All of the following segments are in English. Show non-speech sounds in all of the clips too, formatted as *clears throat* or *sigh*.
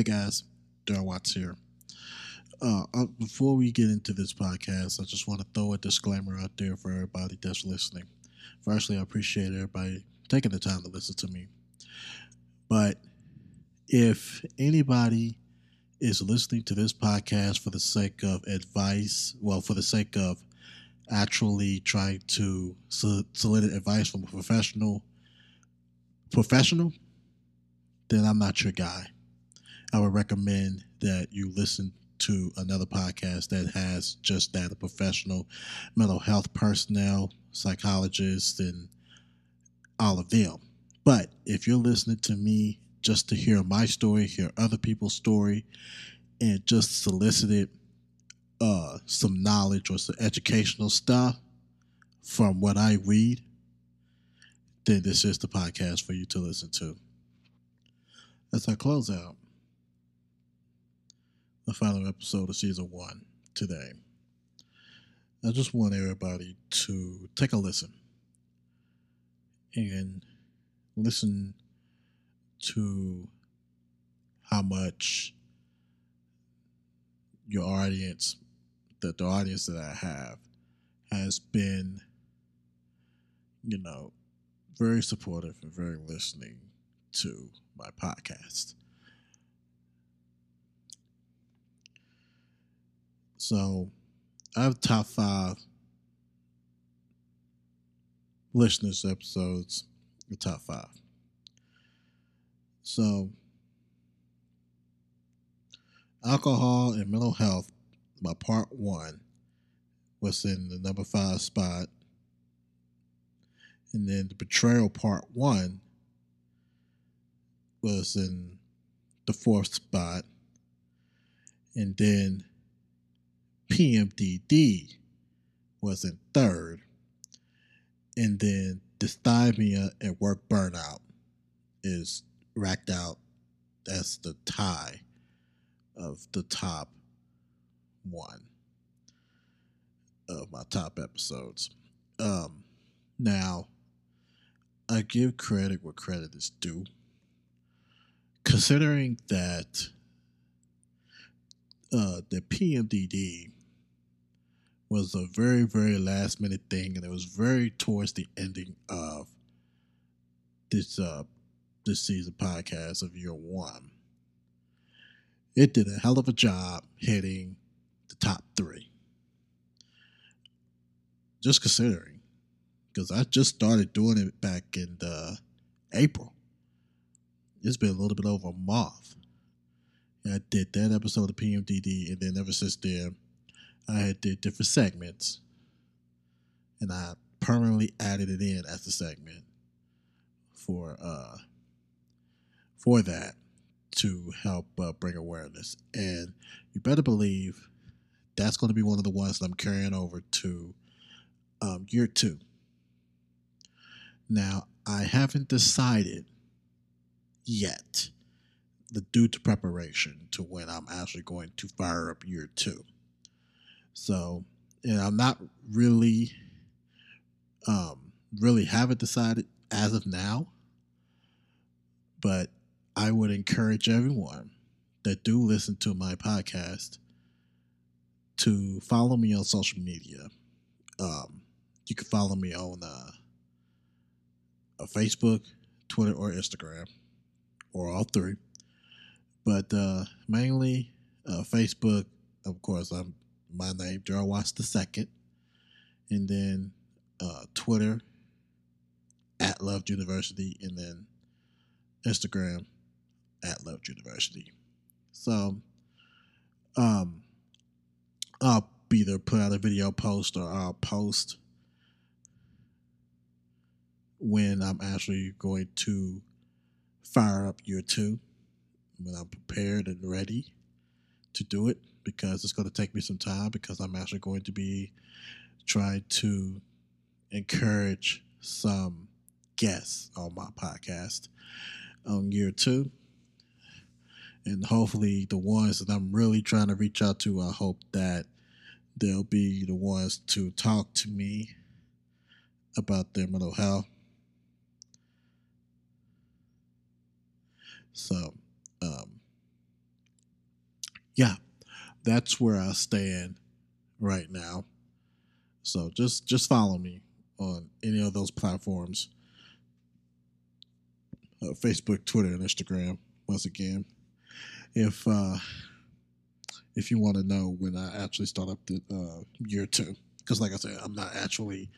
Hey guys, Darrell Watts here. Uh, uh, before we get into this podcast, I just want to throw a disclaimer out there for everybody that's listening. Firstly, I appreciate everybody taking the time to listen to me. But if anybody is listening to this podcast for the sake of advice, well, for the sake of actually trying to solicit advice from a professional, professional, then I'm not your guy. I would recommend that you listen to another podcast that has just that a professional mental health personnel, psychologists, and all of them. But if you're listening to me just to hear my story, hear other people's story, and just solicited uh, some knowledge or some educational stuff from what I read, then this is the podcast for you to listen to. As I close out the final episode of season one today, I just want everybody to take a listen and listen to how much your audience, the audience that I have, has been, you know, very supportive and very listening to my podcast. So I have top five listeners episodes, the top five. So alcohol and mental health, by part one was in the number five spot. And then the betrayal part one was in the fourth spot. And then PMDD was in third. And then dysthymia and work burnout is racked out as the tie of the top one of my top episodes. Um, now, I give credit where credit is due. Considering that uh, the PMDD was a very, very last minute thing, and it was very towards the ending of this uh, this season podcast of year one. It did a hell of a job hitting the top three. Just considering, because I just started doing it back in the April. It's been a little bit over a month. I did that episode of PMDD, and then ever since then, I did different segments, and I permanently added it in as a segment for uh for that to help uh, bring awareness. And you better believe that's going to be one of the ones that I'm carrying over to um, year two. Now, I haven't decided yet the due to preparation to when I'm actually going to fire up year two. So, and I'm not really, um, really haven't decided as of now, but I would encourage everyone that do listen to my podcast to follow me on social media. Um, you can follow me on uh, Facebook, Twitter, or Instagram, or all three. But uh, mainly uh, Facebook, of course, I'm my name, Darrell Watts the second, and then uh, Twitter at Loved University, and then Instagram at Left University. So, um, I'll either put out a video post or I'll post when I'm actually going to fire up year two, when I'm prepared and ready to do it, because it's going to take me some time because I'm actually going to be trying to encourage some guests on my podcast on year two and hopefully the ones that I'm really trying to reach out to, I hope that they'll be the ones to talk to me about their mental health. So, um, yeah, that's where I stand right now. So just just follow me on any of those platforms. Uh, Facebook, Twitter, and Instagram. Once again, if uh, if you want to know when I actually start up the uh, year two, because like I said, I'm not actually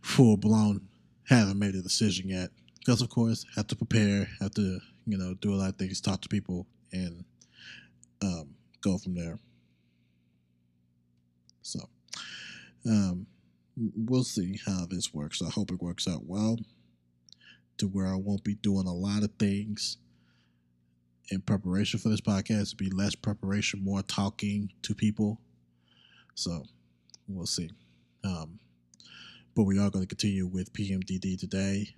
full blown, haven't made a decision yet. Because of course, have to prepare, have to you know do a lot of things, talk to people, and um, go from there. So, um, we'll see how this works. I hope it works out well to where I won't be doing a lot of things in preparation for this podcast. It'll be less preparation, more talking to people. So, we'll see. Um, but we are going to continue with PMDD today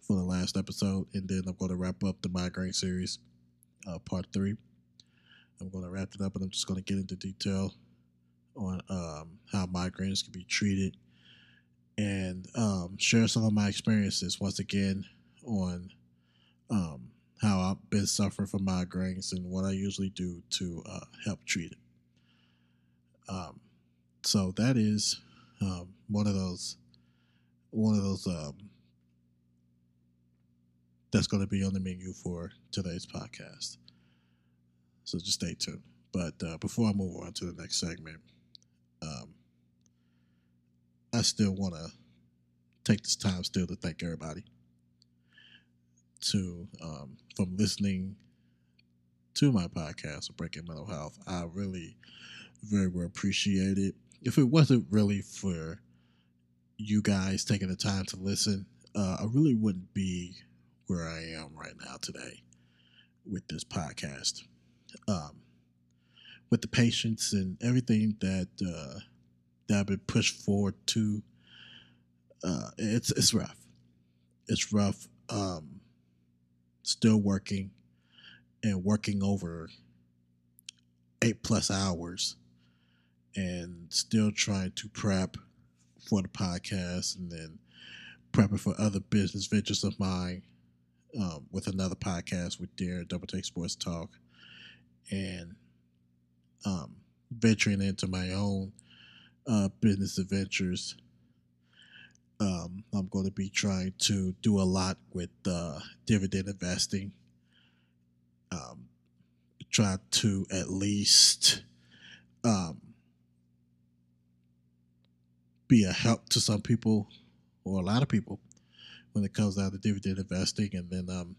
for the last episode, and then I'm going to wrap up the migraine series, uh, part three. I'm going to wrap it up, and I'm just going to get into detail on um, how migraines can be treated and um, share some of my experiences once again on um, how I've been suffering from migraines and what I usually do to uh, help treat it. Um, so that is um, one of those one of those um, that's going to be on the menu for today's podcast. So just stay tuned. But uh, before I move on to the next segment, um, I still want to take this time still to thank everybody to um, from listening to my podcast Breaking Mental Health. I really very well appreciate it. If it wasn't really for you guys taking the time to listen, uh, I really wouldn't be where I am right now today with this podcast. Um, with the patience and everything that uh, that I've been pushed forward to, uh, it's it's rough. It's rough. Um, still working and working over eight plus hours and still trying to prep for the podcast and then prepping for other business ventures of mine um, with another podcast with Dear Double Take Sports Talk and um, venturing into my own uh, business adventures. Um, I'm going to be trying to do a lot with uh, dividend investing. Um, try to at least um, be a help to some people or a lot of people when it comes down to dividend investing, and then um,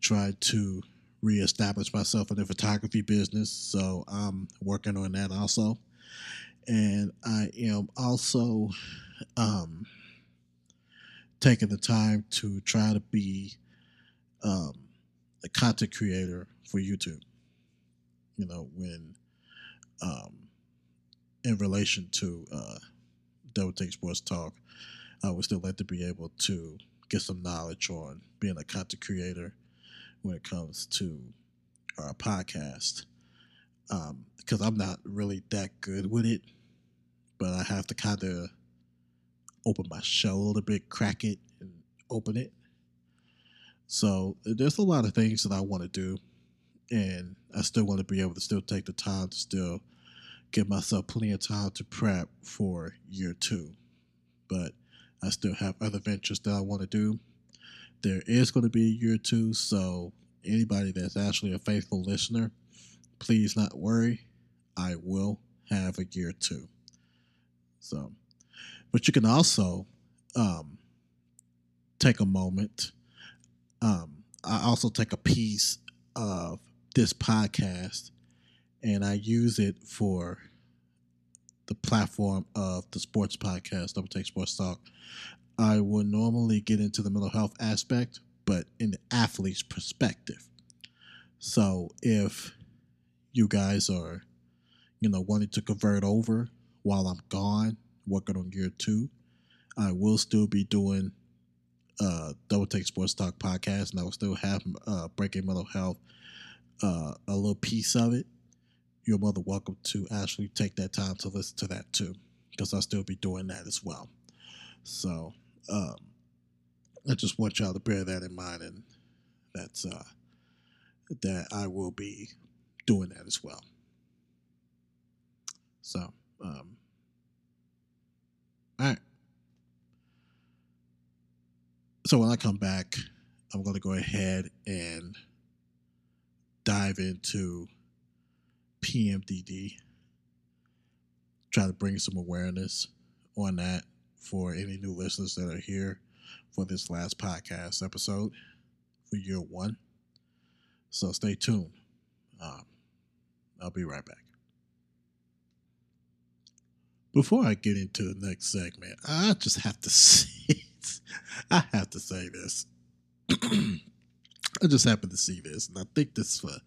try to reestablish myself in the photography business. So I'm working on that also. And I am also um, taking the time to try to be um, a content creator for YouTube. You know, when um, in relation to uh, Double Take Sports Talk, I would still like to be able to get some knowledge on being a content creator when it comes to our podcast um, because I'm not really that good with it, but I have to kind of open my shell a little bit, crack it, and open it. So there's a lot of things that I want to do, and I still want to be able to still take the time to still give myself plenty of time to prep for year two. But I still have other ventures that I want to do. There is going to be a year two, so anybody that's actually a faithful listener, please not worry. I will have a year two. So, but you can also um, take a moment. Um, I also take a piece of this podcast and I use it for the platform of the sports podcast, Double Take Sports Talk. I would normally get into the mental health aspect, but in the athlete's perspective. So if you guys are, you know, wanting to convert over while I'm gone, working on year two, I will still be doing uh, Double Take Sports Talk podcast, and I will still have uh, Breaking Mental Health, uh, a little piece of it. You're more than welcome to actually take that time to listen to that too, because I'll still be doing that as well. So um, I just want y'all to bear that in mind, and that's uh, that I will be doing that as well. So, um, all right. So when I come back, I'm going to go ahead and dive into PMDD, try to bring some awareness on that for any new listeners that are here for this last podcast episode for year one. So stay tuned. Um, I'll be right back. Before I get into the next segment, I just have to *laughs* say, I have to say this. *clears throat* I just happened to see this, and I think this uh,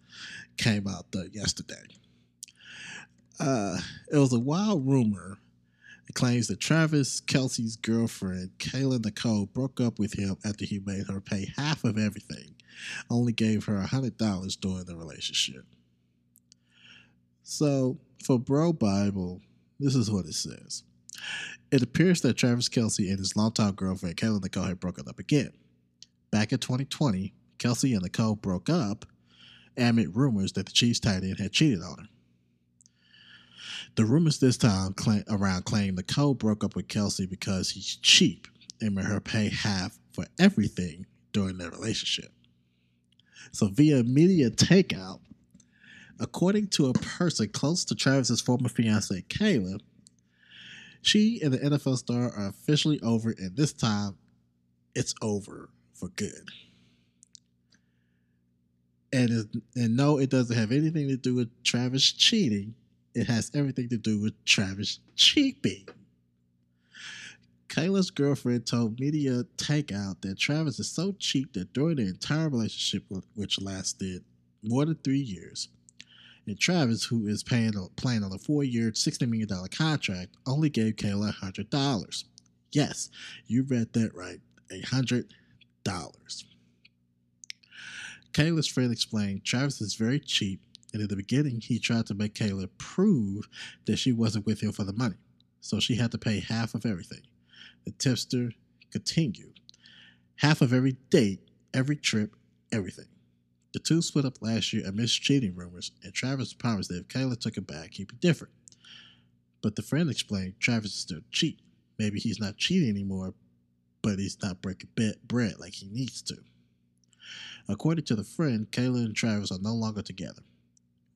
came out uh, yesterday. Uh, it was a wild rumor claims that Travis Kelce's girlfriend, Kayla Nicole, broke up with him after he made her pay half of everything, only gave her $100 during the relationship. So, for BroBible, this is what it says. It appears that Travis Kelce and his longtime girlfriend, Kayla Nicole, had broken up again. Back in 2020, Kelce and Nicole broke up amid rumors that the Chiefs tight end had cheated on her. The rumors this time around claim Nicole broke up with Kelce because he's cheap and made her pay half for everything during their relationship. So, via media takeout, according to a person close to Travis's former fiancee, Kayla, she and the NFL star are officially over, and this time it's over for good. And, and no, it doesn't have anything to do with Travis cheating it has everything to do with Travis cheaping. Kayla's girlfriend told Media Takeout that Travis is so cheap that during the entire relationship, which lasted more than three years, and Travis, who is paying playing on a four-year, $60 million contract, only gave Kayla $100. Yes, you read that right. $100. Kayla's friend explained Travis is very cheap and in the beginning, he tried to make Kayla prove that she wasn't with him for the money. So she had to pay half of everything. The tipster continued. Half of every date, every trip, everything. The two split up last year amidst cheating rumors, and Travis promised that if Kayla took it back, he'd be different. But the friend explained Travis is still cheat. Maybe he's not cheating anymore, but he's not breaking bread like he needs to. According to the friend, Kayla and Travis are no longer together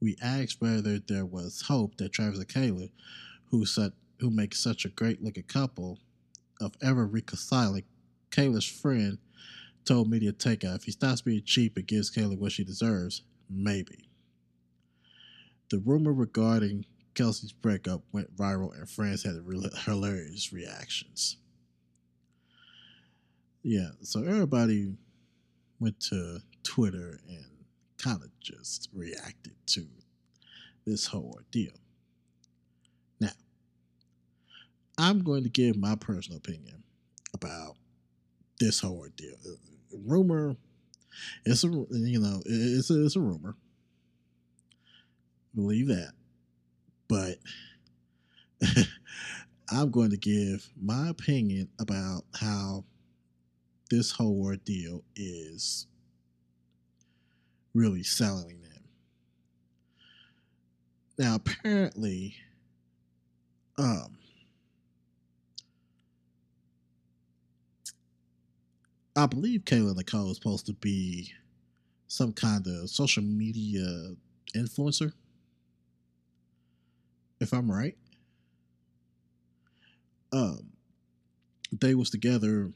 we asked whether there was hope that Travis and Kayla, who such, who make such a great looking couple, of ever reconciling. Kayla's friend told Media Takeout if he stops being cheap and gives Kayla what she deserves, maybe. The rumor regarding Kelce's breakup went viral and friends had hilarious reactions. Yeah, so everybody went to Twitter and kind of just reacted to this whole ordeal. Now, I'm going to give my personal opinion about this whole ordeal. Uh, rumor, it's a you know it's a, it's a rumor. Believe that, but *laughs* I'm going to give my opinion about how this whole ordeal is really selling them. Now, apparently, um, I believe Kayla Nicole is supposed to be some kind of social media influencer, if I'm right. Um, they was together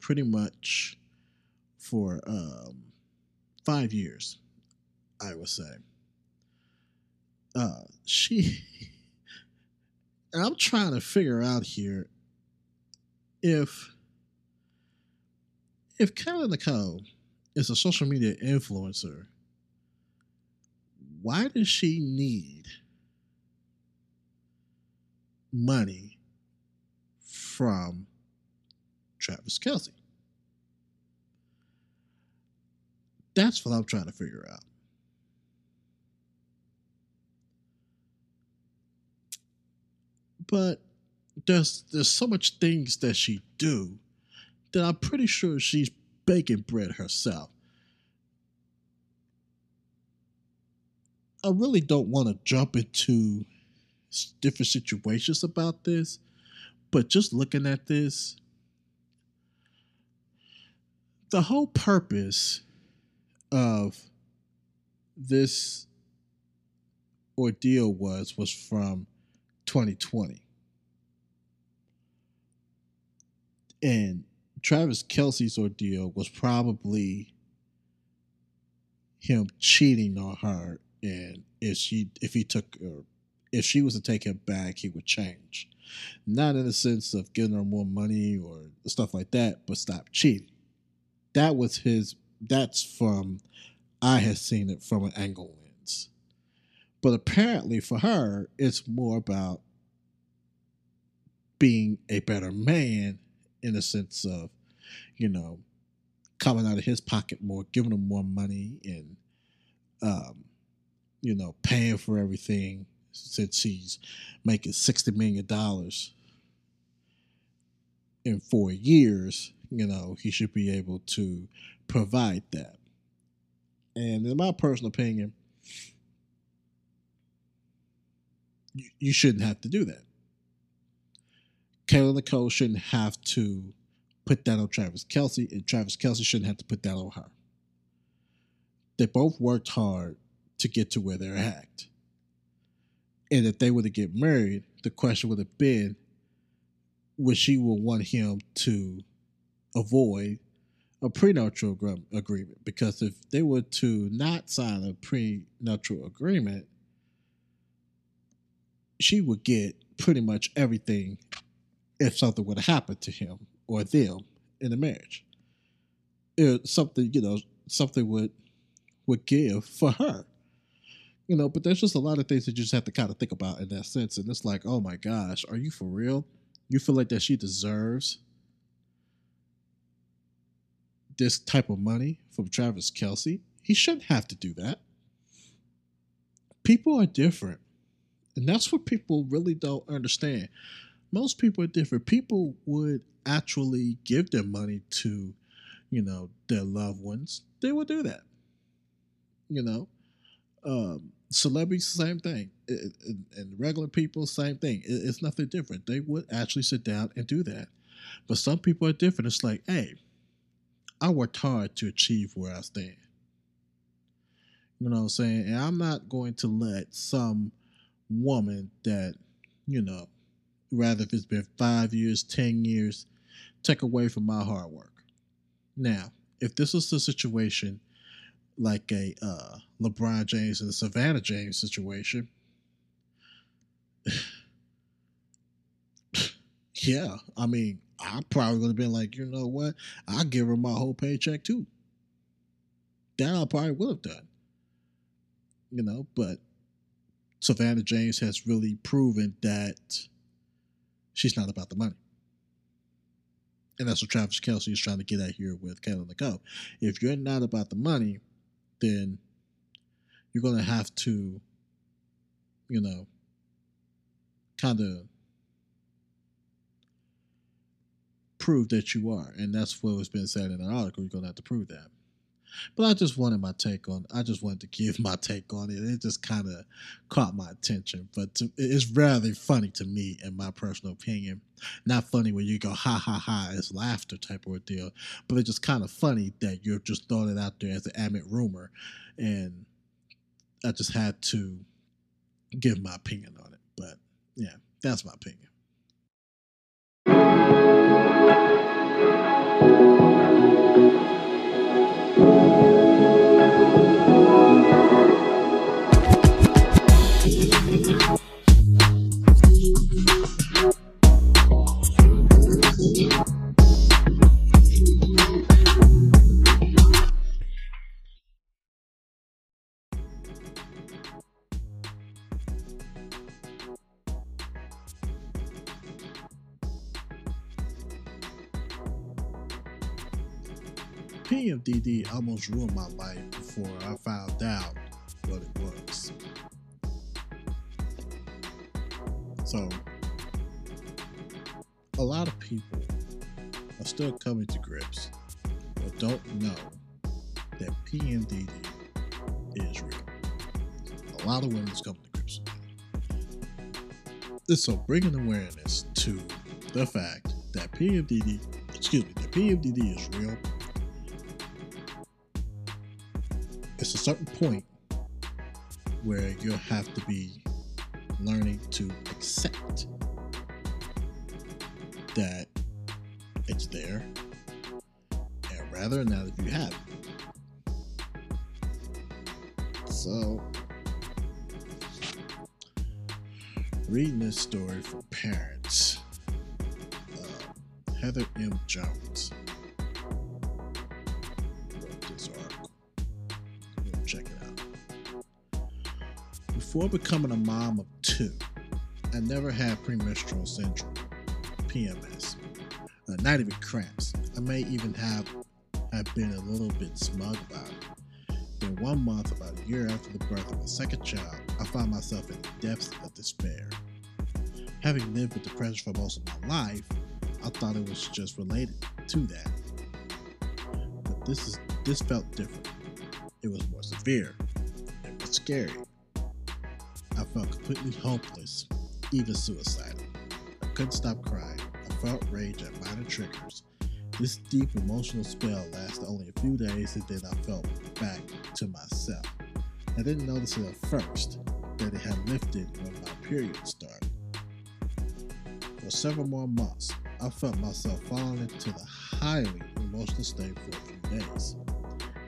pretty much for um, five years, I would say. Uh, she, *laughs* and I'm trying to figure out here if if Kayla Nicole is a social media influencer, why does she need money from Travis Kelce? That's what I'm trying to figure out. But there's there's so much things that she do that I'm pretty sure she's baking bread herself. I really don't want to jump into different situations about this, but just looking at this, the whole purpose of this ordeal was was from 2020. And Travis Kelce's ordeal was probably him cheating on her and if she if he took her if she was to take him back he would change not in the sense of giving her more money or stuff like that but stop cheating that was his that's from i had seen it from an angle lens. But apparently for her it's more about being a better man in the sense of you know coming out of his pocket more giving him more money and um, you know, paying for everything since she's making sixty million dollars in four years, you know, he should be able to provide that. And in my personal opinion, you, shouldn't have to do that. Kayla Nicole shouldn't have to put that on Travis Kelce, and Travis Kelce shouldn't have to put that on her. They both worked hard to get to where they're at. And if they were to get married, the question would have been would she want him to avoid a prenuptial agreement? Because if they were to not sign a prenuptial agreement, she would get pretty much everything if something would have happened to him or them in the marriage. It, something, you know, something would would give for her you know, but there's just a lot of things that you just have to kind of think about in that sense. And it's like, oh my gosh, are you for real? You feel like that she deserves this type of money from Travis Kelce. He shouldn't have to do that. People are different. And that's what people really don't understand. Most people are different. People would actually give their money to, you know, their loved ones. They would do that. You know, um, celebrities, same thing, and, and regular people, same thing. it's nothing different. They would actually sit down and do that. But some people are different. It's like, hey, I worked hard to achieve where I stand. You know what I'm saying? And I'm not going to let some woman that, you know, rather if it's been five years, 10 years, take away from my hard work. Now, if this was the situation like a uh, LeBron James and Savannah James situation. *sighs* yeah, I mean, I'm probably would have been like, you know what? I'll give her my whole paycheck too. That I probably would have done. You know, but Savannah James has really proven that she's not about the money. And that's what Travis Kelce is trying to get at here with Kayla Nicole. If you're not about the money, then you're to have to, you know, kind of prove that you are. And that's what was been said in an article. You're to have to prove that. But I just wanted my take on. I just wanted to give my take on it. It just kind of caught my attention. But to, it's rather funny to me, in my personal opinion. Not funny when you go ha ha ha, it's laughter type of deal. But it's just kind of funny that you're just throwing it out there as an admit rumor, and I just had to give my opinion on it. But yeah, that's my opinion. Thank you. PMDD almost ruined my life before I found out what it was. So, a lot of people are still coming to grips but don't know that PMDD is real. A lot of women is coming to grips with it. So bringing awareness to the fact that PMDD, excuse me, that PMDD is real. It's a certain point where you'll have to be learning to accept that it's there and rather now that you have it. So, reading this story for parents, uh, Heather M. Jones Before becoming a mom of two, I never had premenstrual syndrome, PMS, uh, not even cramps. I may even have have been a little bit smug about it. Then one month, about a year after the birth of my second child, I found myself in the depths of despair. Having lived with depression for most of my life, I thought it was just related to that. But this is this felt different. It was more severe. It was scary. Felt completely hopeless, even suicidal. I couldn't stop crying. I felt rage at minor triggers. This deep emotional spell lasted only a few days and then I felt back to myself. I didn't notice it at first that it had lifted when my period started. For several more months, I felt myself falling into the highly emotional state for a few days,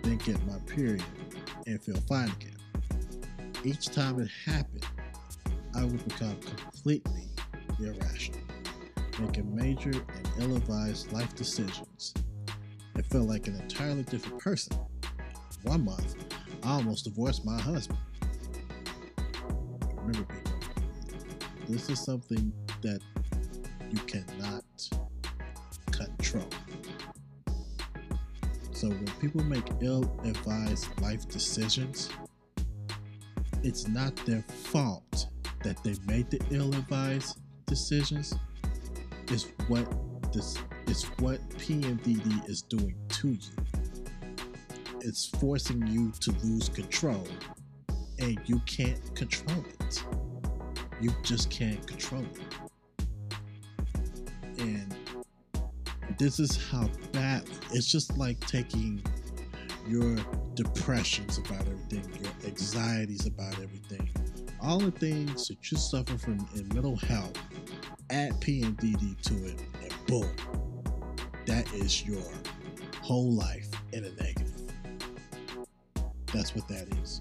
then get my period and feel fine again. Each time it happened, I would become completely irrational, making major and ill advised life decisions. It felt like an entirely different person. One month, I almost divorced my husband. Remember, people, this is something that you cannot control. So when people make ill-advised life decisions, it's not their fault that they made the ill-advised decisions. is what this is what PMDD is doing to you. It's forcing you to lose control, and you can't control it. You just can't control it. And this is how bad it's just like taking your depressions about everything, your anxieties about everything, all the things that you suffer from in mental health, add PMDD to it, and boom, that is your whole life in a negative. That's what that is.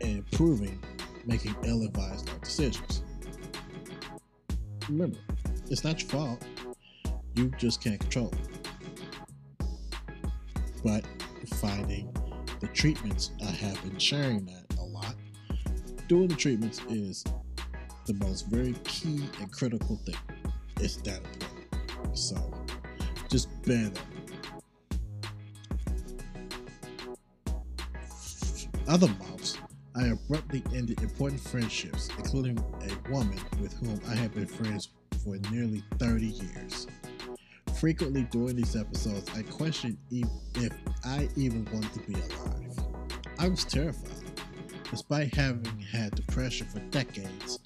And improving making ill advised decisions. Remember, it's not your fault. You just can't control it. But finding the treatments, I have been sharing that a lot. Doing the treatments is the most very key and critical thing. It's that important. So just bear that. Other months, I abruptly ended important friendships, including a woman with whom I have been friends for nearly 30 years. Frequently during these episodes, I questioned if I even wanted to be alive. I was terrified. Despite having had depression for decades,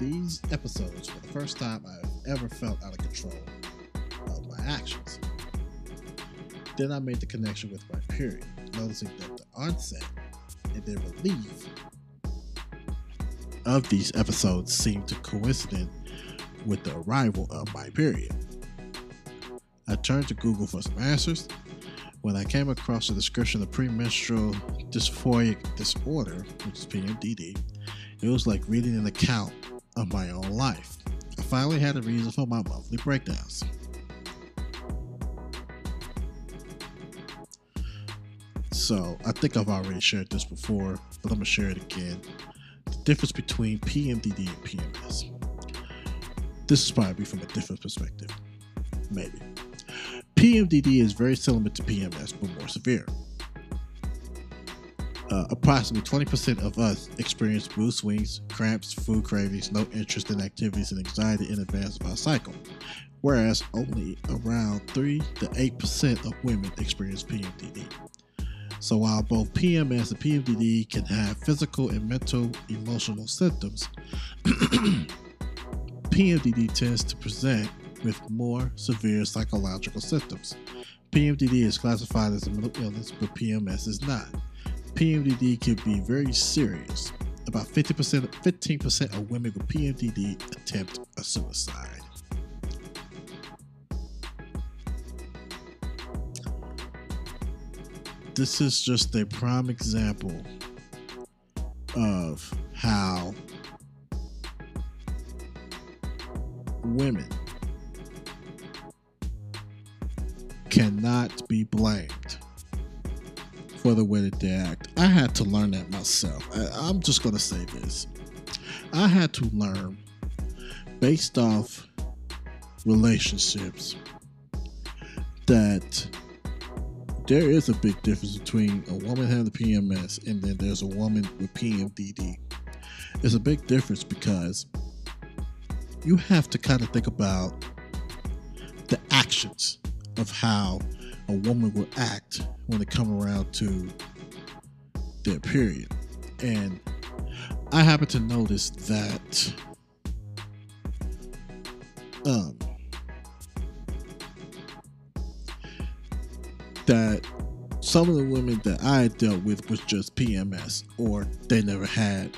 these episodes were the first time I've ever felt out of control of my actions. Then I made the connection with my period, noticing that the onset and then relief of these episodes seemed to coincident with the arrival of my period. I turned to Google for some answers. When I came across the description of premenstrual dysphoric disorder, which is PMDD, it was like reading an account of my own life. I finally had a reason for my monthly breakdowns. So I think I've already shared this before, but I'm gonna share it again. The difference between PMDD and PMS. This is probably from a different perspective. Maybe. PMDD is very similar to PMS, but more severe. Uh, approximately 20% of us experience mood swings, cramps, food cravings, no interest in activities, and anxiety in advance of our cycle, whereas only around 3 to 8% of women experience PMDD. So while both PMS and PMDD can have physical and mental emotional symptoms, *clears throat* PMDD tends to present with more severe psychological symptoms. PMDD is classified as a mental illness, but PMS is not. PMDD can be very serious. About 50%, 15% of women with PMDD attempt a suicide. This is just a prime example of how women cannot be blamed for the way that they act. I had to learn that myself. I, am just going to say this. I had to learn based off relationships that there is a big difference between a woman having the PMS and then there's a woman with PMDD. It's a big difference because you have to kind of think about the actions of how a woman will act when they come around to their period. And I happen to notice that um, that some of the women that I dealt with was just PMS or they never had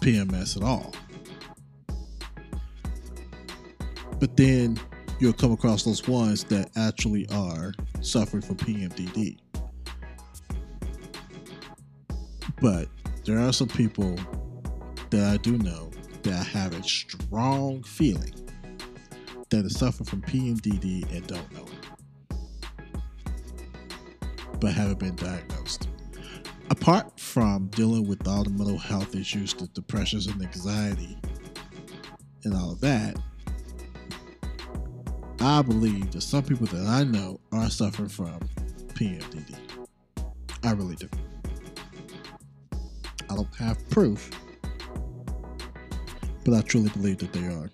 PMS at all. But then you'll come across those ones that actually are suffering from PMDD. But there are some people that I do know that have a strong feeling that is suffering from PMDD and don't know it, but haven't been diagnosed. Apart from dealing with all the mental health issues, the depressions and anxiety, and all of that, I believe that some people that I know are suffering from PMDD. I really do. I don't have proof, but I truly believe that they are.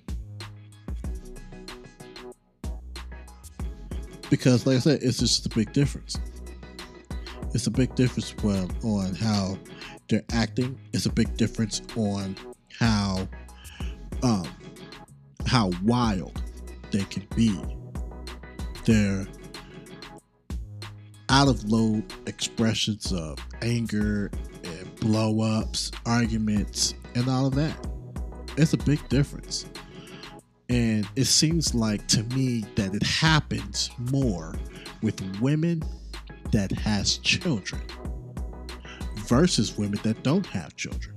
Because, like I said, it's just a big difference. It's a big difference on how they're acting. It's a big difference on how um, how wild they can be. Their out of load expressions of anger and blow ups, arguments, and all of that. It's a big difference. And it seems like to me that it happens more with women that has children versus women that don't have children.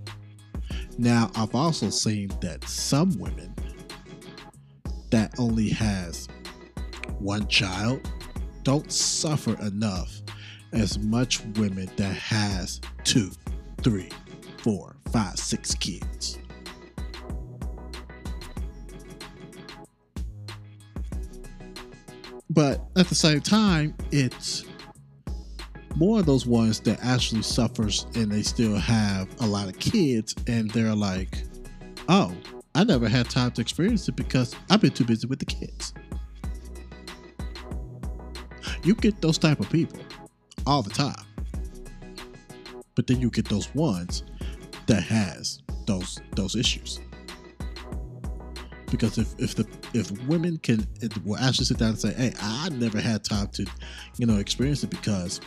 Now, I've also seen that some women that only has one child don't suffer enough as much women that has two, three, four, five, six kids. But at the same time, it's more of those ones that actually suffers and they still have a lot of kids and they're like, oh, I never had time to experience it because I've been too busy with the kids. You get those type of people all the time. But then you get those ones that has those those issues. Because if, if the if women can will actually sit down and say, "Hey, I never had time to, you know, experience it because,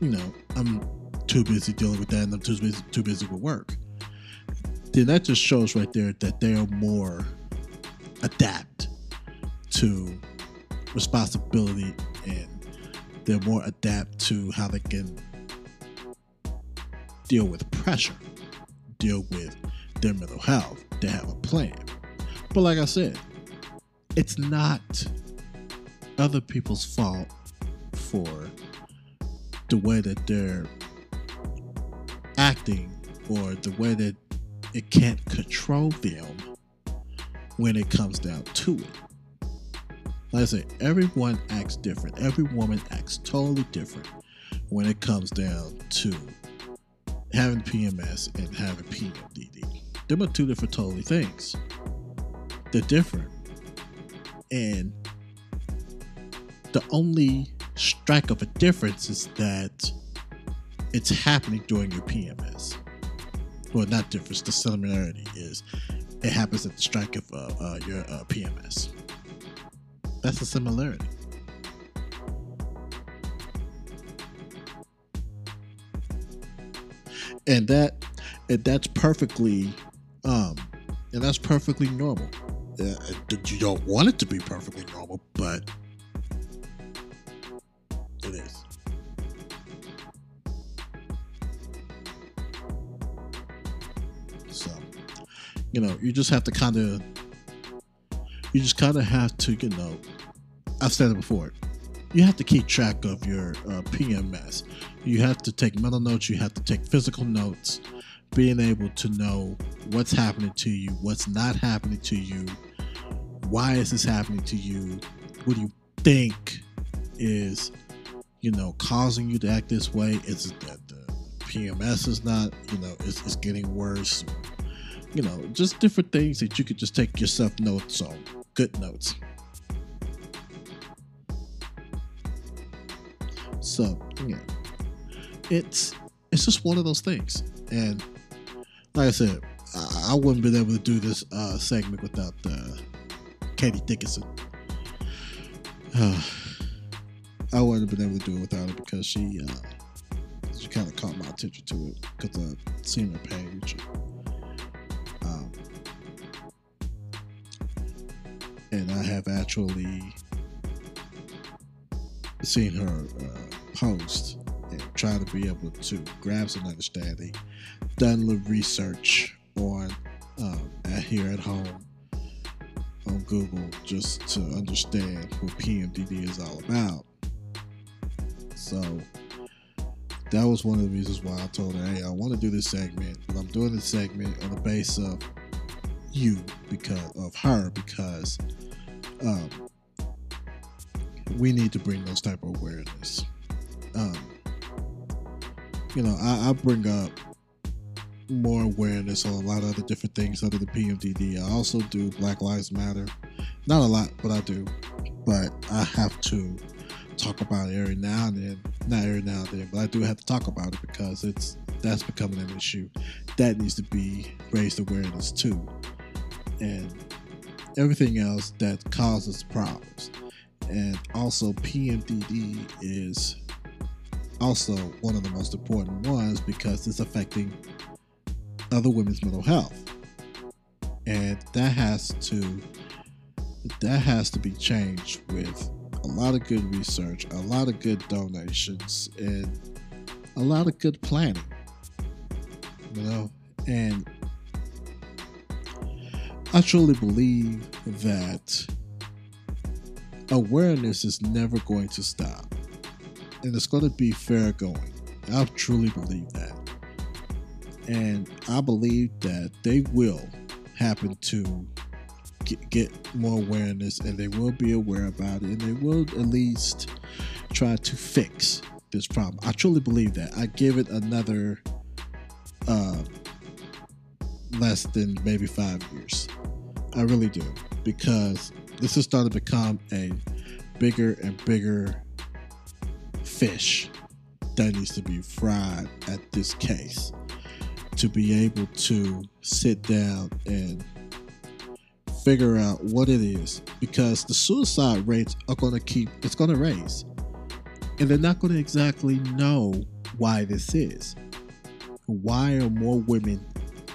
you know, I'm too busy dealing with that, and I'm too busy too busy with work." That just shows right there that they're more adapt to responsibility and they're more adapt to how they can deal with pressure, deal with their mental health. They have a plan. But like I said, it's not other people's fault for the way that they're acting or the way that it can't control them when it comes down to it. Like I say, everyone acts different. Every woman acts totally different when it comes down to having PMS and having PMDD. They're two different totally things. They're different. And the only strike of a difference is that it's happening during your PMS. Well, not difference. The similarity is it happens at the strike of uh, uh, your uh, PMS. That's the similarity. And that, and that's perfectly, um, and that's perfectly normal. Uh, you don't want it to be perfectly normal, but you know, you just have to kind of, you just kind of have to, you know, I've said it before. You have to keep track of your uh, PMS. You have to take mental notes. You have to take physical notes. Being able to know what's happening to you, what's not happening to you, why is this happening to you? What do you think is, you know, causing you to act this way? Is it that the PMS is not, you know, is, is getting worse? You know, just different things that you could just take yourself notes on, good notes. So yeah, it's it's just one of those things, and like I said, I, I wouldn't been able to do this uh, segment without uh, Katie Dickieson. Uh, *sighs* I wouldn't have been able to do it without her because she uh, she kind of caught my attention to it because I've seen her page. And I have actually seen her uh, post and try to be able to grab some understanding, done a little research on um, here at home on Google just to understand what PMDD is all about. So that was one of the reasons why I told her, hey, I want to do this segment, but I'm doing this segment on the base of you because of her because um, we need to bring those type of awareness. Um, you know, I, I bring up more awareness on a lot of other different things under the PMDD. I also do Black Lives Matter. Not a lot, but I do. But I have to talk about it every now and then. Not every now and then, but I do have to talk about it because it's that's becoming an issue that needs to be raised awareness too. And everything else that causes problems. And also PMDD is also one of the most important ones because it's affecting other women's mental health. And that has to that has to be changed with a lot of good research, a lot of good donations, and a lot of good planning. You know, and I truly believe that awareness is never going to stop. And it's going to be fair going. I truly believe that. And I believe that they will happen to get, get more awareness and they will be aware about it and they will at least try to fix this problem. I truly believe that. I give it another uh, less than maybe five years. I really do. Because this is starting to become a bigger and bigger fish that needs to be fried at this case. To be able to sit down and figure out what it is because the suicide rates are going to keep it's going to raise. And they're not going to exactly know why this is. Why are more women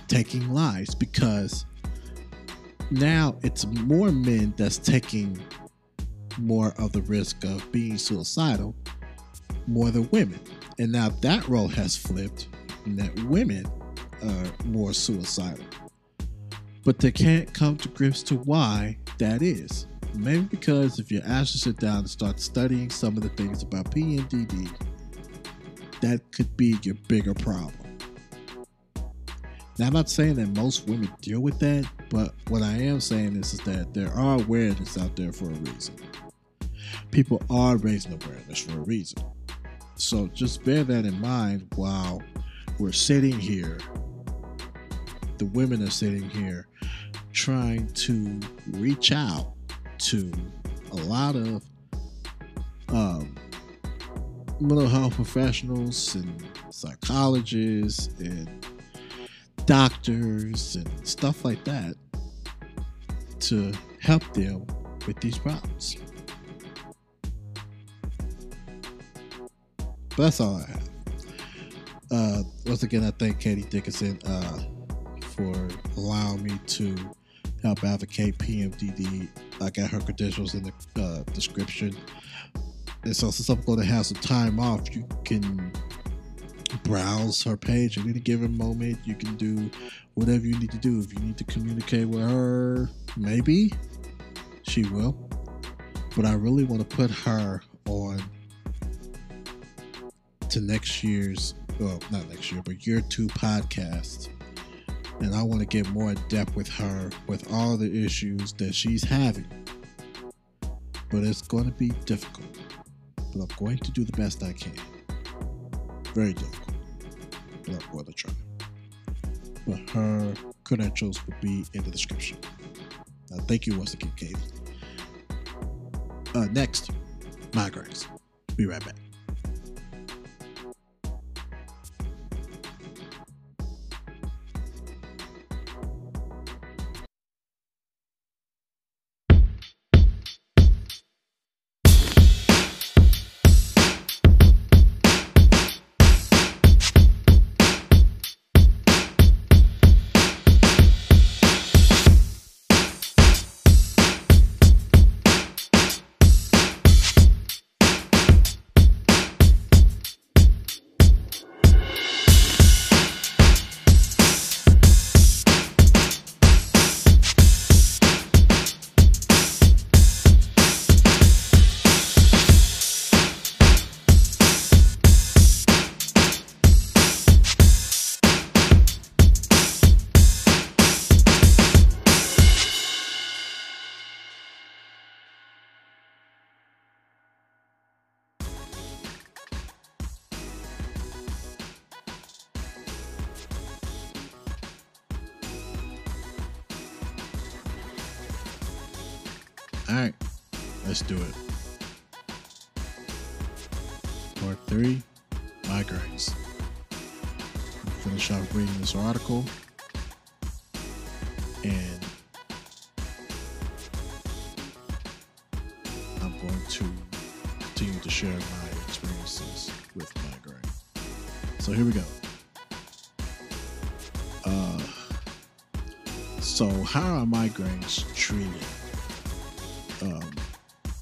taking lives? Because now it's more men that's taking more of the risk of being suicidal more than women and now that role has flipped and that women are more suicidal. But they can't come to grips to why that is. Maybe because if you actually sit down and start studying some of the things about PMDD, that could be your bigger problem. Now, I'm not saying that most women deal with that, but what I am saying is, is that there are awareness out there for a reason. People are raising awareness for a reason. So just bear that in mind while we're sitting here the women are sitting here trying to reach out to a lot of um, mental health professionals and psychologists and doctors and stuff like that to help them with these problems. That's all I have. Uh, once again, I thank Katie Dickieson uh, for allowing me to help advocate PMDD. I got her credentials in the uh, description. And so, since I'm going to have some time off, you can browse her page at any given moment. You can do whatever you need to do. If you need to communicate with her, maybe she will. But I really want to put her on to next year's, well, not next year, but year two podcast. And I want to get more in depth with her with all the issues that she's having. But it's going to be difficult. But I'm going to do the best I can. Very difficult. But I'm try. But her credentials will be in the description. Uh, thank you once again, Katie. Uh, next, migraines. Be right back. Migraines treated? um,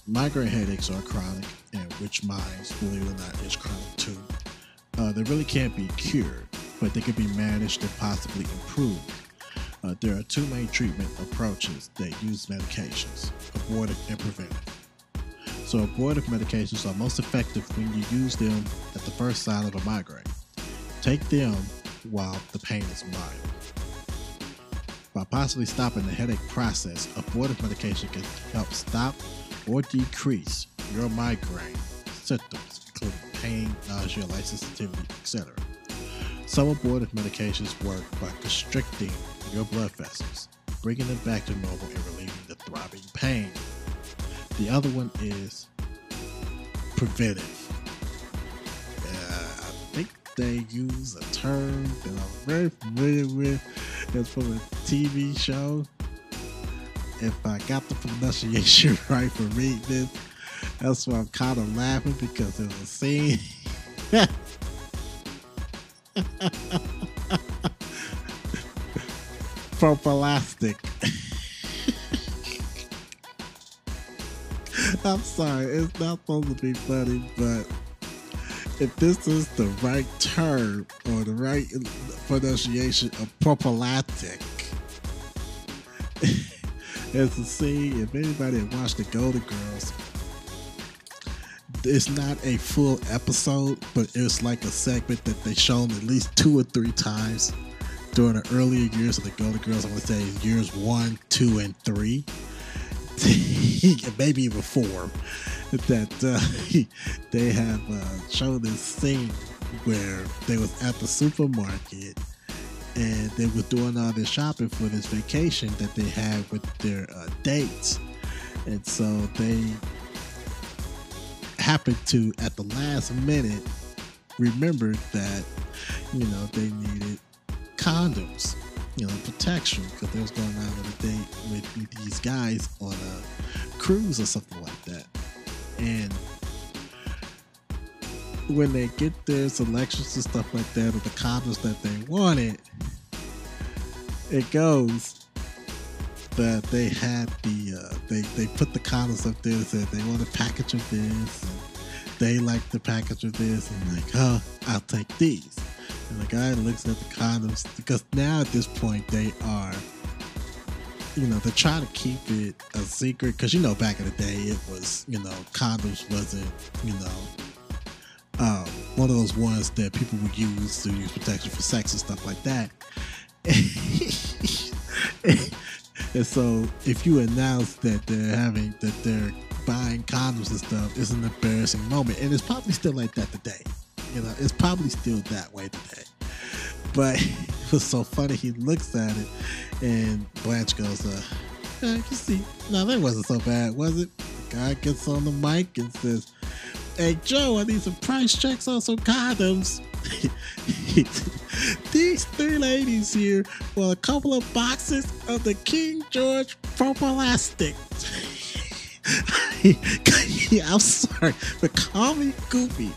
migraine headaches are chronic, and which mine, believe it or not, is chronic too. Uh, they really can't be cured, but they can be managed and possibly improved. Uh, there are two main treatment approaches that use medications abortive and preventive. So, abortive medications are most effective when you use them at the first sign of a migraine. Take them while the pain is mild by possibly stopping the headache process, abortive medication can help stop or decrease your migraine symptoms, including pain, nausea, light sensitivity, etc. Some abortive medications work by constricting your blood vessels, bringing them back to normal and relieving the throbbing pain. The other one is preventive. Uh, I think they use a term that I'm very familiar with it's from a TV show. If I got the pronunciation *laughs* right for reading this, that's why I'm kind of laughing because it was a scene. *laughs* Propalastic. *laughs* I'm sorry, it's not supposed to be funny, but if this is the right term or the right pronunciation of prophylactic. *laughs* As to see, if anybody watched the Golden Girls, it's not a full episode, but it's like a segment that they shown at least two or three times during the earlier years of the Golden Girls. I would say years one, two, and three, maybe four. That uh, *laughs* they have uh, shown this scene where they was at the supermarket and they were doing all this shopping for this vacation that they had with their uh, dates and so they happened to at the last minute remember that you know they needed condoms, you know, protection because they was going out on a date with, these guys on a cruise or something like that, and when they get their selections and stuff like that, or the condoms that they wanted, it goes that they had the uh, they they put the condoms up there and said they want a package of this. They like the package of this, and like, oh, I'll take these. And the guy looks at the condoms because now at this point they are, you know, they're to keep it a secret because you know back in the day it was, you know, condoms wasn't, you know, um, one of those ones that people would use to use protection for sex and stuff like that. *laughs* and so if you announce that they're having that they're buying condoms and stuff, it's an embarrassing moment. And it's probably still like that today. You know, it's probably still that way today. But *laughs* *laughs* it was so funny. He looks at it, and Blanche goes, uh, "I can see. No, that wasn't so bad, was it?" The guy gets on the mic and says, "Hey Joe, I need some price checks on some condoms." *laughs* These three ladies here want a couple of boxes of the King George Propolastic. *laughs* I'm sorry, but call me Goofy.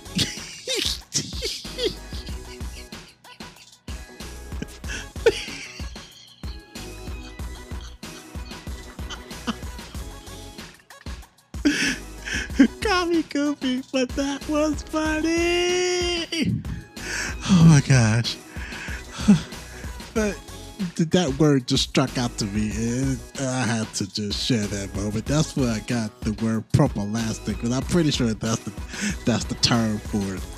Call me Goofy, but that was funny. Oh my gosh. *sighs* but that word just struck out to me, and I had to just share that moment. That's where I got the word propolastic, and I'm pretty sure that's the that's the term for it.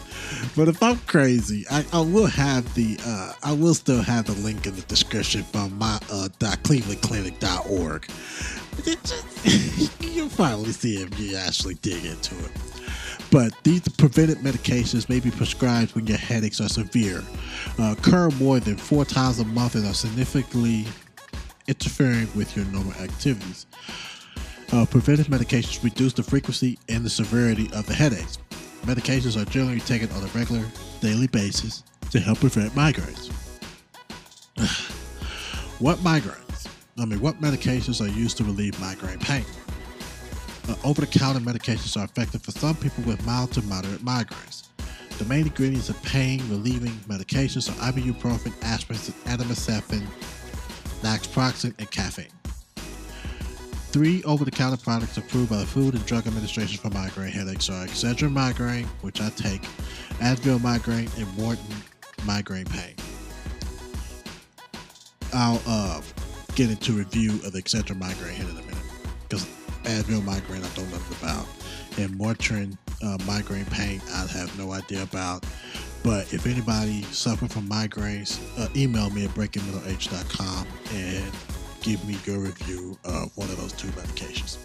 But if I'm crazy, I, I will have the uh, I will still have the link in the description from my uh, clevelandclinic.org. *laughs* You'll finally see if you actually dig into it. But these preventive medications may be prescribed when your headaches are severe, uh, occur more than four times a month, and are significantly interfering with your normal activities. Uh, preventive medications reduce the frequency and the severity of the headaches. Medications are generally taken on a regular, daily basis to help prevent migraines. *sighs* what migraines? I mean, what medications are used to relieve migraine pain? Uh, over the counter medications are effective for some people with mild to moderate migraines. The main ingredients of pain relieving medications are ibuprofen, aspirin, acetaminophen, naproxen, and caffeine. Three over the counter products approved by the Food and Drug Administration for migraine headaches are Excedrin migraine, which I take, Advil migraine, and Motrin migraine pain. I'll uh, get into review of the Excedrin migraine here in a minute because Advil migraine I don't know about, and Motrin uh, migraine pain I have no idea about. But if anybody suffering from migraines, uh, email me at breakingmiddleage.com and give me your review of one of those two medications.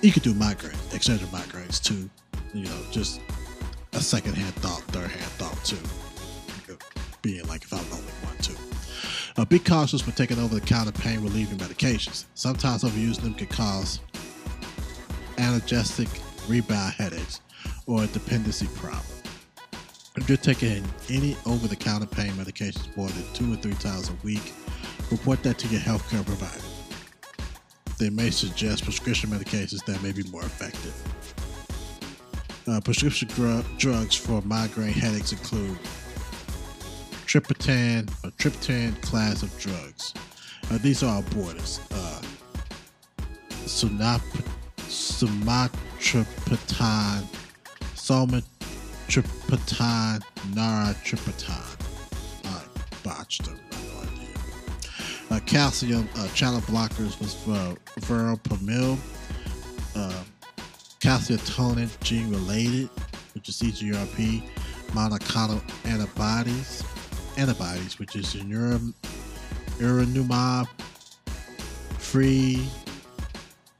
You could do migraine, Excedrin migraines too. You know, just a second hand thought, third hand thought too. Being like if I'm the only one too. Uh, be cautious when taking over the counter pain relieving medications. Sometimes overusing them can cause analgesic rebound headaches or a dependency problem. If you're taking any over the counter pain medications more than two or three times a week, report that to your healthcare provider. They may suggest prescription medications that may be more effective. Uh, prescription drugs for migraine headaches include triptan, a triptan class of drugs. Uh, these are abortives. Uh, Sunap- Sumatriptan, Somatriptan, Naratriptan. I botched them. Uh, calcium uh, channel blockers was for verapamil. Uh, calcitonin gene related, which is CGRP, monoclonal antibodies, antibodies, which is urum, uranumab, free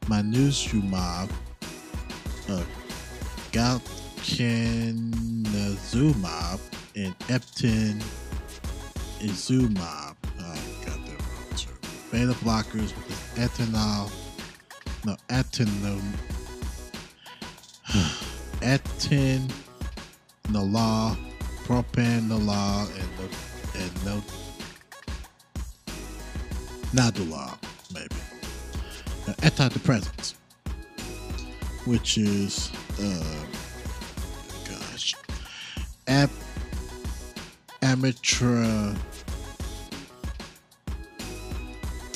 manusumab, uh, galcanezumab, and eptin Beta blockers with ethanol, no, ethanol. *sighs* nala, propanolol, and no, and no, nadolol, maybe. Uh, antidepressants, which is, uh, gosh, ap,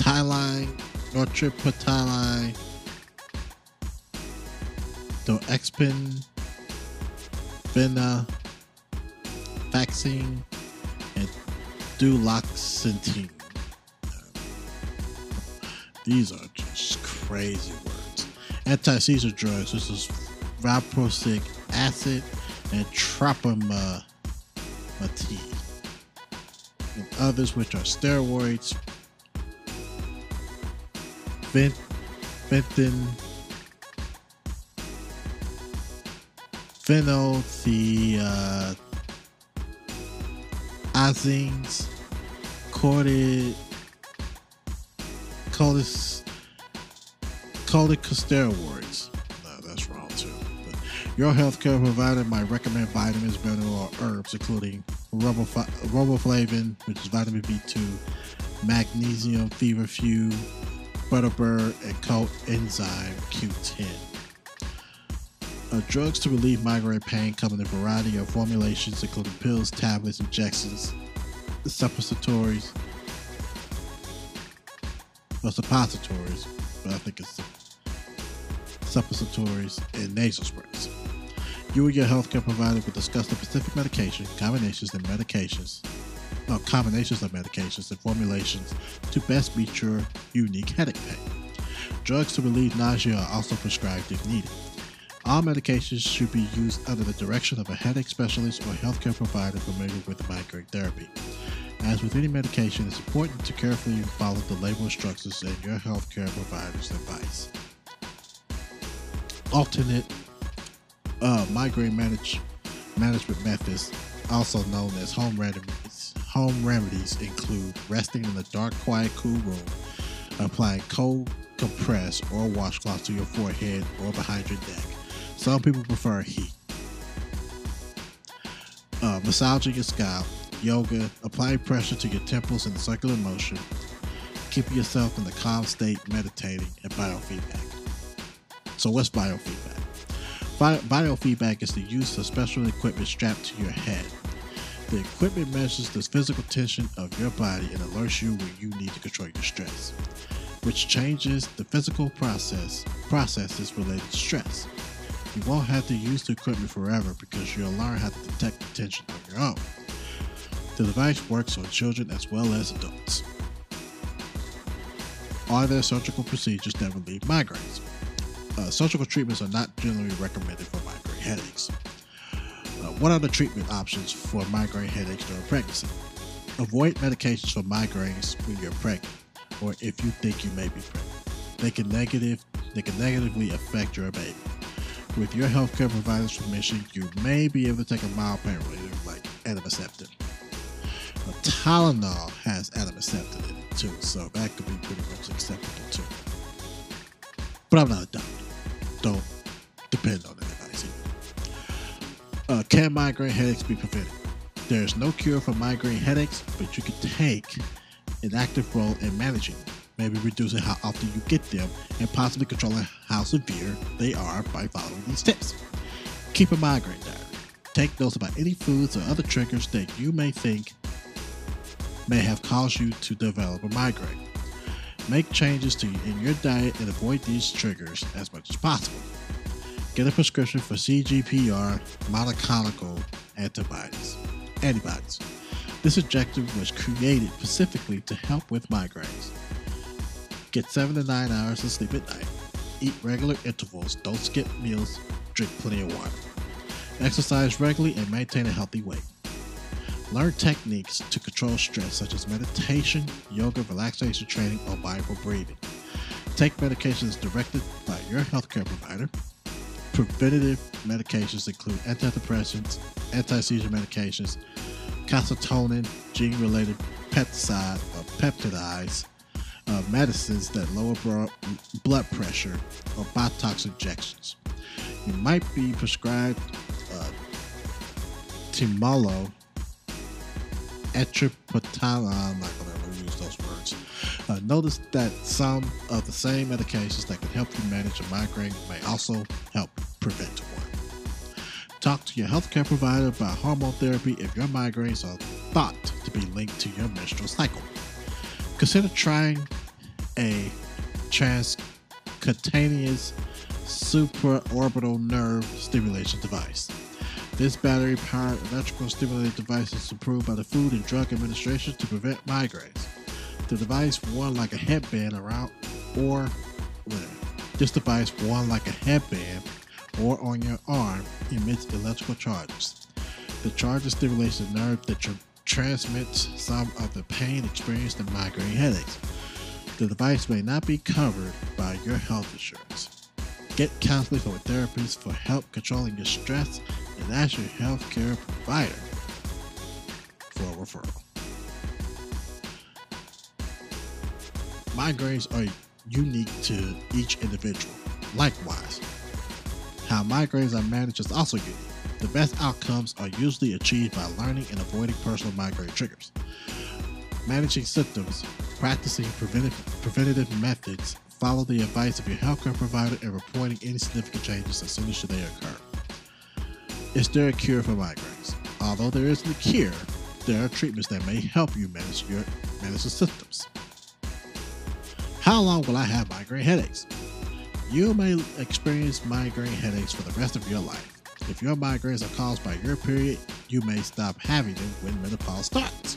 amateur Tyline, Nortriptyline, Doexpin, Vena, Vaccine, and Duloxetine. These are just crazy words. Anti-seizure drugs. This is valproic acid and tropamate. And others, which are steroids, Fent, Fenton, phenolthiazines, corti, cortis, corticosteroids. No, that's wrong too. But your healthcare provider might recommend vitamins, mineral, or herbs, including riboflavin, which is vitamin B2, magnesium, feverfew, butterbur, and coenzyme Q10. Uh, drugs to relieve migraine pain come in a variety of formulations, including pills, tablets, injections, suppositories, or suppositories, but I think it's suppositories and nasal sprays. You and your healthcare provider will discuss the specific medication, combinations, and medications, uh, combinations of medications and formulations to best meet your unique headache pain. Drugs to relieve nausea are also prescribed if needed. All medications should be used under the direction of a headache specialist or healthcare provider familiar with migraine therapy. As with any medication, it's important to carefully follow the label instructions and your healthcare provider's advice. Alternate uh, migraine manage, management methods, also known as home remedies, home remedies, include resting in a dark, quiet, cool room, applying cold compress or washcloth to your forehead or behind your neck some people prefer heat. Uh, massaging your scalp, yoga, applying pressure to your temples in a circular motion, keeping yourself in the calm state, meditating, and biofeedback. So, what's biofeedback? Bi- biofeedback is the use of special equipment strapped to your head. The equipment measures the physical tension of your body and alerts you when you need to control your stress, which changes the physical process processes related to stress. You won't have to use the equipment forever because you'll learn how to detect the tension on your own. The device works on children as well as adults. Are there surgical procedures that relieve migraines? Uh, surgical treatments are not generally recommended for migraine headaches. Uh, what are the treatment options for migraine headaches during pregnancy? Avoid medications for migraines when you're pregnant or if you think you may be pregnant. They can negative they can negatively affect your baby. With your healthcare provider's permission, you may be able to take a mild pain reliever like atomoceptin. But Tylenol has atomoceptin in it too, so that could be pretty much acceptable too. But I'm not a doctor. Don't depend on advice. Uh, can migraine headaches be prevented? There is no cure for migraine headaches, but you can take an active role in managing maybe reducing how often you get them, and possibly controlling how severe they are by following these tips. Keep a migraine diary. Take notes about any foods or other triggers that you may think may have caused you to develop a migraine. Make changes to in your diet and avoid these triggers as much as possible. Get a prescription for CGPR monoclonal antibodies. Antibodies. This objective was created specifically to help with migraines. Get seven to nine hours of sleep at night. Eat regular intervals. Don't skip meals. Drink plenty of water. Exercise regularly and maintain a healthy weight. Learn techniques to control stress, such as meditation, yoga, relaxation training, or mindful breathing. Take medications directed by your healthcare provider. Preventative medications include antidepressants, anti seizure medications, calcitonin, gene related pesticide or peptides, uh, medicines that lower blood pressure or Botox injections. you might be prescribed uh, Timolo, Etripatala. I'm Uh, notice that some of the same medications that can help you manage a migraine may also help prevent one. Talk to your healthcare provider about hormone therapy if your migraines are thought to be linked to your menstrual cycle. Consider trying a transcutaneous supraorbital nerve stimulation device. This battery powered electrical stimulated device is approved by the Food and Drug Administration to prevent migraines. The device worn like a headband around or this device worn like a headband or on your arm emits electrical charges. The charges stimulates the nerve that tr- transmits some of the pain experienced in migraine headaches. The device may not be covered by your health insurance. Get counseling from a therapist for help controlling your stress and ask your healthcare provider for a referral. Migraines are unique to each individual. Likewise, how migraines are managed is also unique. The best outcomes are usually achieved by learning and avoiding personal migraine triggers. Managing symptoms, practicing preventative, preventative methods, follow the advice of your healthcare provider, and reporting any significant changes as soon as they occur. Is there a cure for migraines? Although there isn't a cure, there are treatments that may help you manage your manage the symptoms. How long will I have migraine headaches? You may experience migraine headaches for the rest of your life. If your migraines are caused by your period, you may stop having them when menopause starts.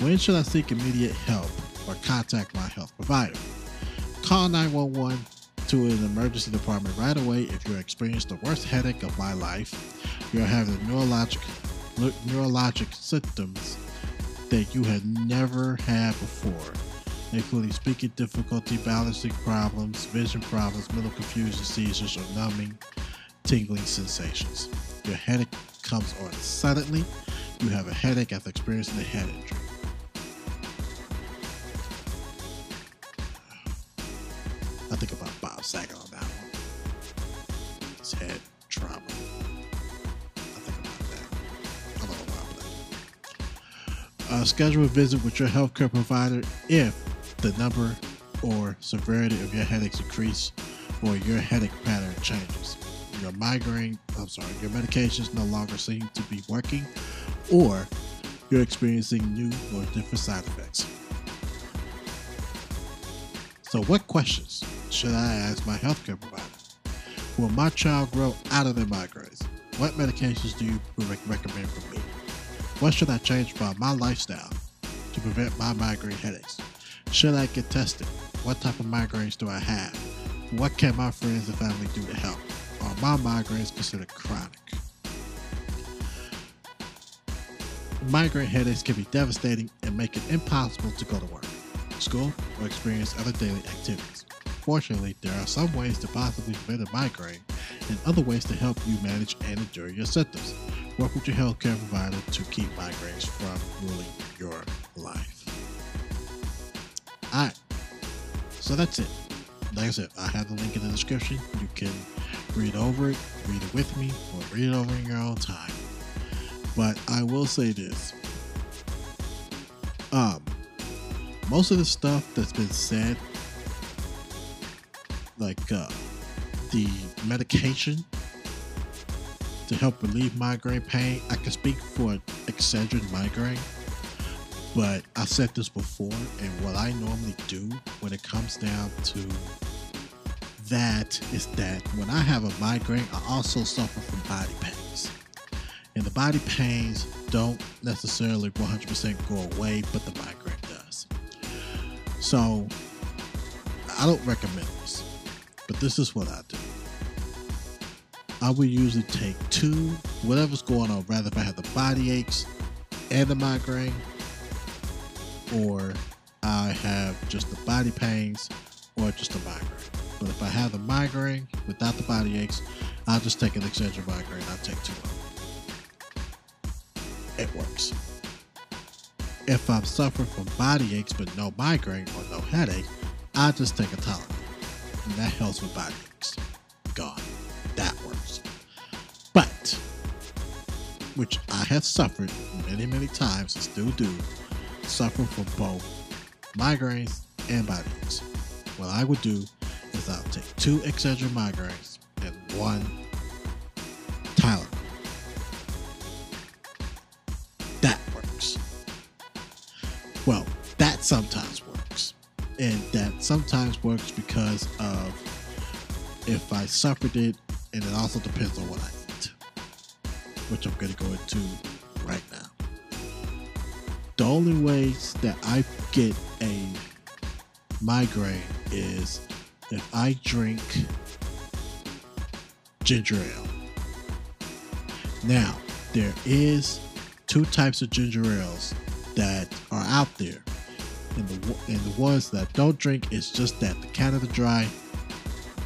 When should I seek immediate help or contact my health provider? Call 911 to an emergency department right away if you're experiencing the worst headache of my life, you're having neurologic neurologic symptoms that you had never had before, including speaking difficulty, balancing problems, vision problems, mental confusion, seizures, or numbing, tingling sensations. Your headache comes on suddenly. You have a headache after experiencing a head injury. Schedule a visit with your healthcare provider if the number or severity of your headaches increase or your headache pattern changes. Your migraine, I'm sorry, your medications no longer seem to be working, or you're experiencing new or different side effects. So, what questions should I ask my healthcare provider? Will my child grow out of their migraines? What medications do you recommend for me? What should I change about my lifestyle to prevent my migraine headaches? Should I get tested? What type of migraines do I have? What can my friends and family do to help? Are my migraines considered chronic? Migraine headaches can be devastating and make it impossible to go to work, school, or experience other daily activities. Fortunately, there are some ways to possibly prevent a migraine and other ways to help you manage and endure your symptoms. Work with your healthcare provider to keep migraines from ruling your life. Alright, so that's it. Like I said, I have the link in the description. You can read over it, read it with me, or read it over in your own time. But I will say this. Um, most of the stuff that's been said like uh, the medication to help relieve migraine pain. I can speak for Excedrin migraine, but I said this before, and what I normally do when it comes down to that is that when I have a migraine, I also suffer from body pains. And the body pains don't necessarily 100% go away, but the migraine does. So I don't recommend this. But this is what I do. I would usually take two, whatever's going on, rather if I have the body aches and the migraine, or I have just the body pains or just a migraine. But if I have the migraine without the body aches, I'll just take an Excedrin migraine. I'll take two. It works. If I'm suffering from body aches but no migraine or no headache, I'll just take a Tylenol and that helps with body aches. Which I have suffered many, many times and still do, suffer from both migraines and body aches. What I would do is I'll take two Excedrin migraines and one Tylenol. That works. Well, that sometimes works. And that sometimes works because of if I suffered it, and it also depends on what I which I'm going to go into right now. The only ways that I get a migraine is if I drink ginger ale. Now, there is two types of ginger ales that are out there. And the, and the ones that don't drink is just that the Canada Dry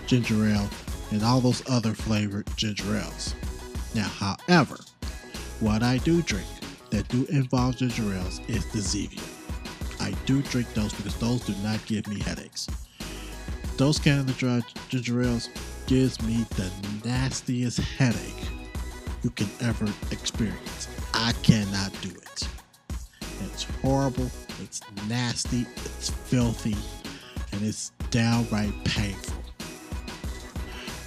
ginger ale and all those other flavored ginger ales. Now, however, what I do drink that do involve ginger ales is the Zevia. I do drink those because those do not give me headaches. Those Canada Dry ginger ales gives me the nastiest headache you can ever experience. I cannot do it. It's horrible, it's nasty, it's filthy, and it's downright painful.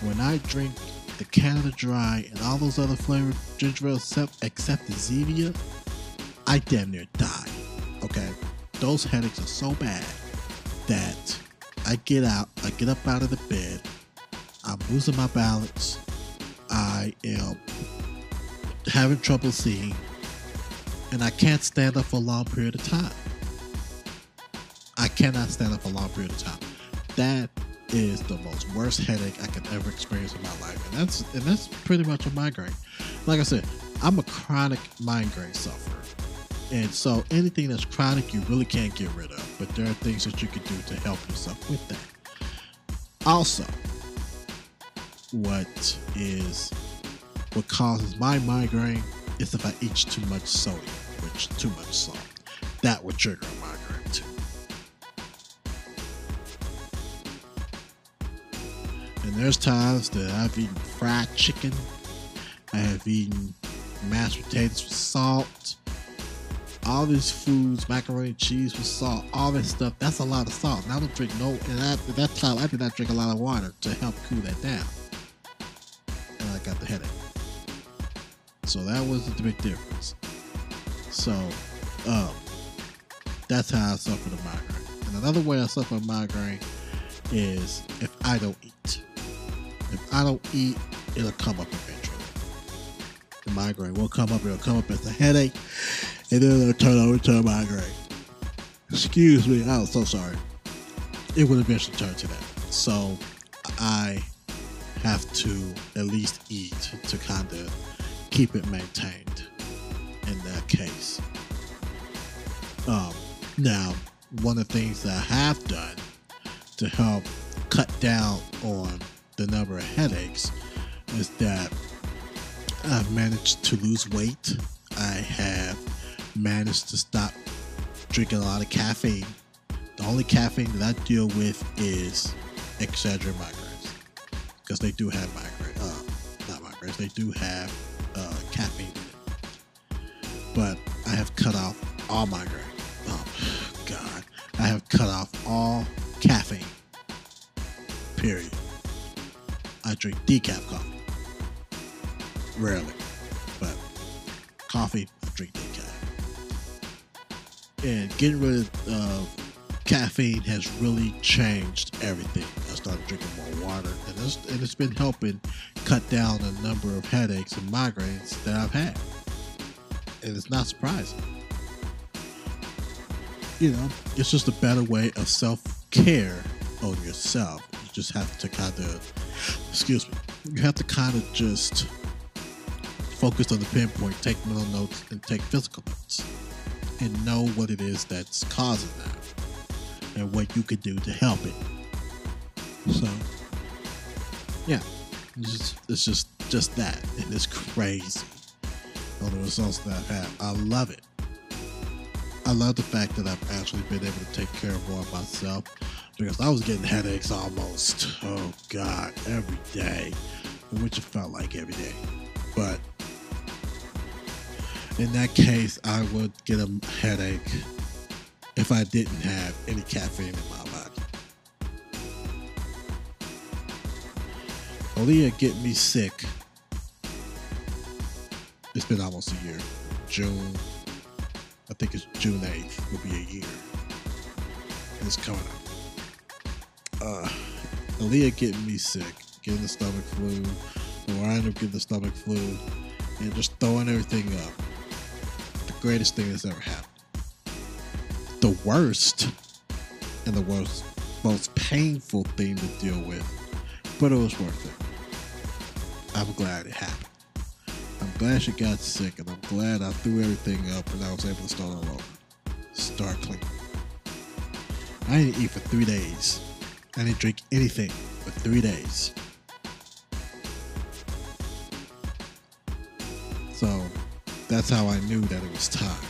When I drink the Canada Dry and all those other flavored ginger ales except, except the Zevia, I damn near die. Okay? Those headaches are so bad that I get out, I get up out of the bed, I'm losing my balance, I am having trouble seeing, and I can't stand up for a long period of time. I cannot stand up for a long period of time. That is the most worst headache I can ever experience in my life, and that's and that's pretty much a migraine. Like I said, I'm a chronic migraine sufferer, and so anything that's chronic, you really can't get rid of. But there are things that you can do to help yourself with that. Also, what is what causes my migraine is if I eat too much sodium, which too much salt. That would trigger There's times that I've eaten fried chicken, I have eaten mashed potatoes with salt, all these foods, macaroni and cheese with salt, all this stuff. That's a lot of salt. And I don't drink no. And at that time, I did not drink a lot of water to help cool that down. And I got the headache. So that was the big difference. So, um, that's how I suffer the migraine. And another way I suffer migraine is if I don't eat. If I don't eat, it'll come up eventually. The migraine will come up. It'll come up as a headache, and then it'll turn over to a migraine. Excuse me. I'm so sorry. It will eventually turn to that. So I have to at least eat to kind of keep it maintained in that case. Um, now, one of the things that I have done to help cut down on the number of headaches is that I've managed to lose weight. I have managed to stop drinking a lot of caffeine. The only caffeine that I deal with is Excedrin migraines because they do have migraine, uh, not migraines. They do have uh, caffeine. But I have cut off all migraine. Oh God, I have cut off all caffeine. Period. I drink decaf coffee. Rarely, but coffee, I drink decaf. And getting rid of uh, caffeine has really changed everything. I started drinking more water, and it's, and it's been helping cut down the number of headaches and migraines that I've had. And it's not surprising. You know, it's just a better way of self care on yourself. You just have to kind of, excuse me, you have to kind of just focus on the pinpoint, take mental notes, and take physical notes, and know what it is that's causing that and what you could do to help it. So, yeah, it's just, it's just just that, and it's crazy. All the results that I've had, I love it. I love the fact that I've actually been able to take care of more of myself, because I was getting headaches almost, oh God, every day, which it felt like every day. But in that case, I would get a headache if I didn't have any caffeine in my body. Aaliyah get me sick. It's been almost a year. June, I think it's June 8th, will be a year. It's coming up. Uh, Aaliyah getting me sick, getting the stomach flu, or I end up getting the stomach flu, and just throwing everything up. The greatest thing that's ever happened. The worst and the worst, most painful thing to deal with, but it was worth it. I'm glad it happened. I'm glad she got sick, and I'm glad I threw everything up and I was able to start all over. Start clean. I didn't eat for three days. I didn't drink anything for three days. So that's how I knew that it was time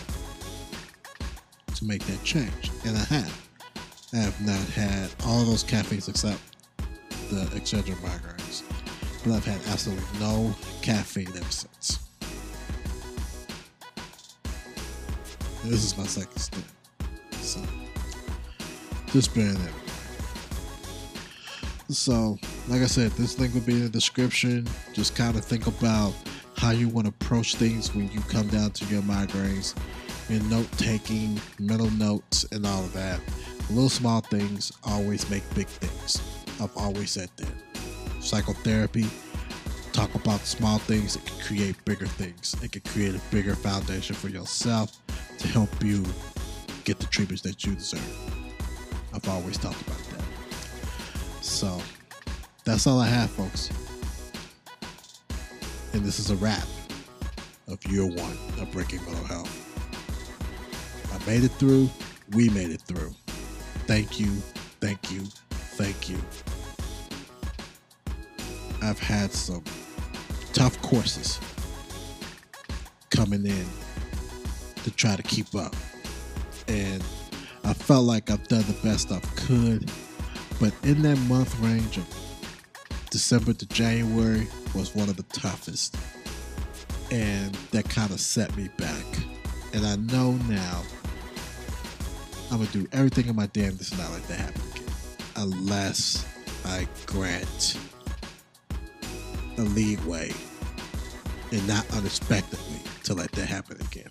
to make that change. And I have. I have not had all those caffeines except the Excedrin migraines. But I've had absolutely no caffeine ever since. This is my second stint. So just bearing that. So, like I said, this link will be in the description. Just kind of think about how you want to approach things when you come down to your migraines, your note taking, mental notes, and all of that. Little small things always make big things. I've always said that. Psychotherapy, talk about small things, it can create bigger things. It can create a bigger foundation for yourself to help you get the treatments that you deserve. I've always talked about that. So that's all I have, folks. And this is a wrap of year one of Breaking Mental Health. I made it through. We made it through. Thank you, thank you, thank you. I've had some tough courses coming in to try to keep up. And I felt like I've done the best I could. But in that month range of December to January was one of the toughest. And that kind of set me back. And I know now I'm going to do everything in my damnedest to not let that happen again. Unless I grant a leeway and not unexpectedly to let that happen again.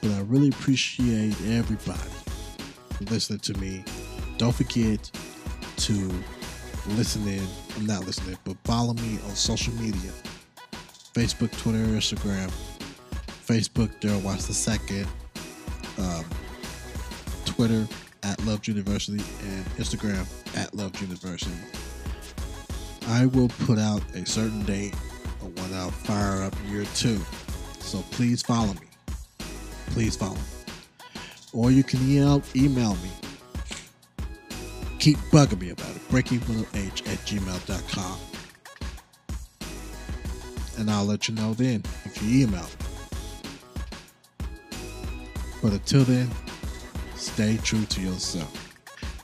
But I really appreciate everybody listening to me. Don't forget to listen in. I'm not listening, but follow me on social media Facebook, Twitter, Instagram. Facebook, Darrell Watch the Second. Um, Twitter, at Love University, and Instagram, at Love University. I will put out a certain date of when I'll fire up year two. So please follow me. Please follow me. Or you can email, email me. Keep bugging me about it. BreakingMentalH at gmail.com. And I'll let you know then if you email me. But until then, stay true to yourself.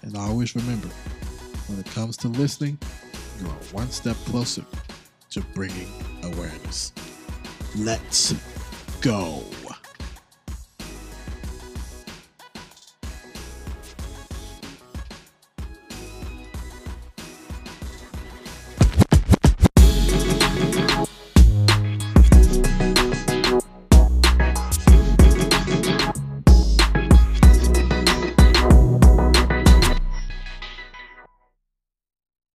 And always remember, when it comes to listening, you are one step closer to bringing awareness. Let's go.